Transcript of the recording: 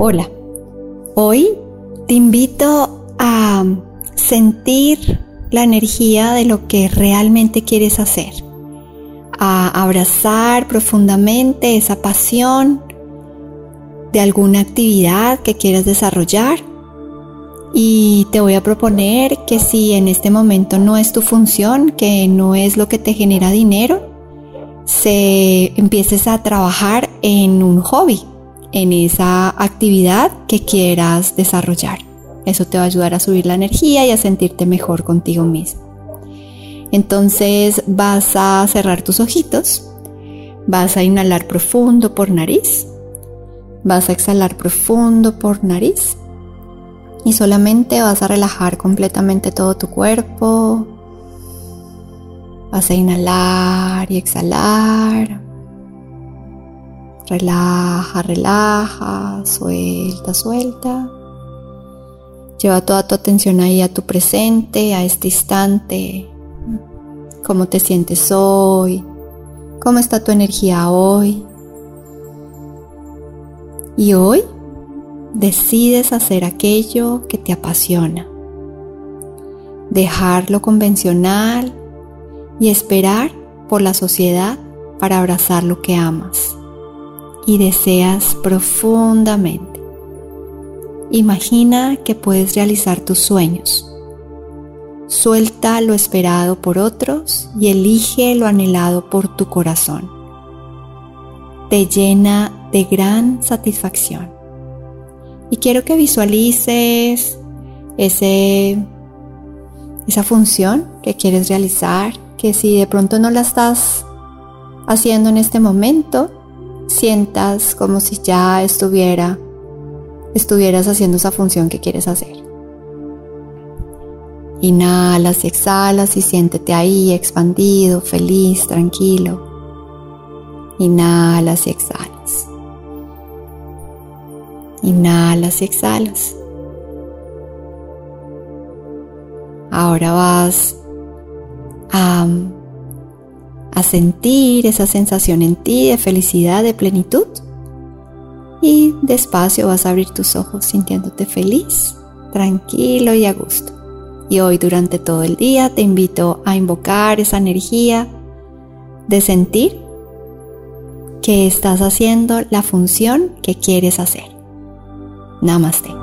Hola, hoy te invito a sentir la energía de lo que realmente quieres hacer, a abrazar profundamente esa pasión de alguna actividad que quieras desarrollar. Y te voy a proponer que si en este momento no es tu función, que no es lo que te genera dinero, se empieces a trabajar en un hobby, en esa actividad que quieras desarrollar. Eso te va a ayudar a subir la energía y a sentirte mejor contigo mismo. Entonces vas a cerrar tus ojitos, vas a inhalar profundo por nariz, vas a exhalar profundo por nariz y solamente vas a relajar completamente todo tu cuerpo. Vas a inhalar y exhalar. Relaja, relaja, suelta, suelta. Lleva toda tu atención ahí a tu presente, a este instante. ¿Cómo te sientes hoy? ¿Cómo está tu energía hoy? Y hoy decides hacer aquello que te apasiona. Dejar lo convencional y esperar por la sociedad para abrazar lo que amas y deseas profundamente. Imagina que puedes realizar tus sueños. Suelta lo esperado por otros y elige lo anhelado por tu corazón. Te llena de gran satisfacción. Y quiero que visualices ese, esa función que quieres realizar, que si de pronto no la estás haciendo en este momento, sientas como si ya estuviera, estuvieras haciendo esa función que quieres hacer. Inhalas y exhalas y siéntete ahí expandido, feliz, tranquilo. Inhalas y exhalas. Inhalas y exhalas. Ahora vas a a sentir esa sensación en ti de felicidad, de plenitud. Y despacio vas a abrir tus ojos sintiéndote feliz, tranquilo y a gusto. Y hoy durante todo el día te invito a invocar esa energía de sentir que estás haciendo la función que quieres hacer. Namaste.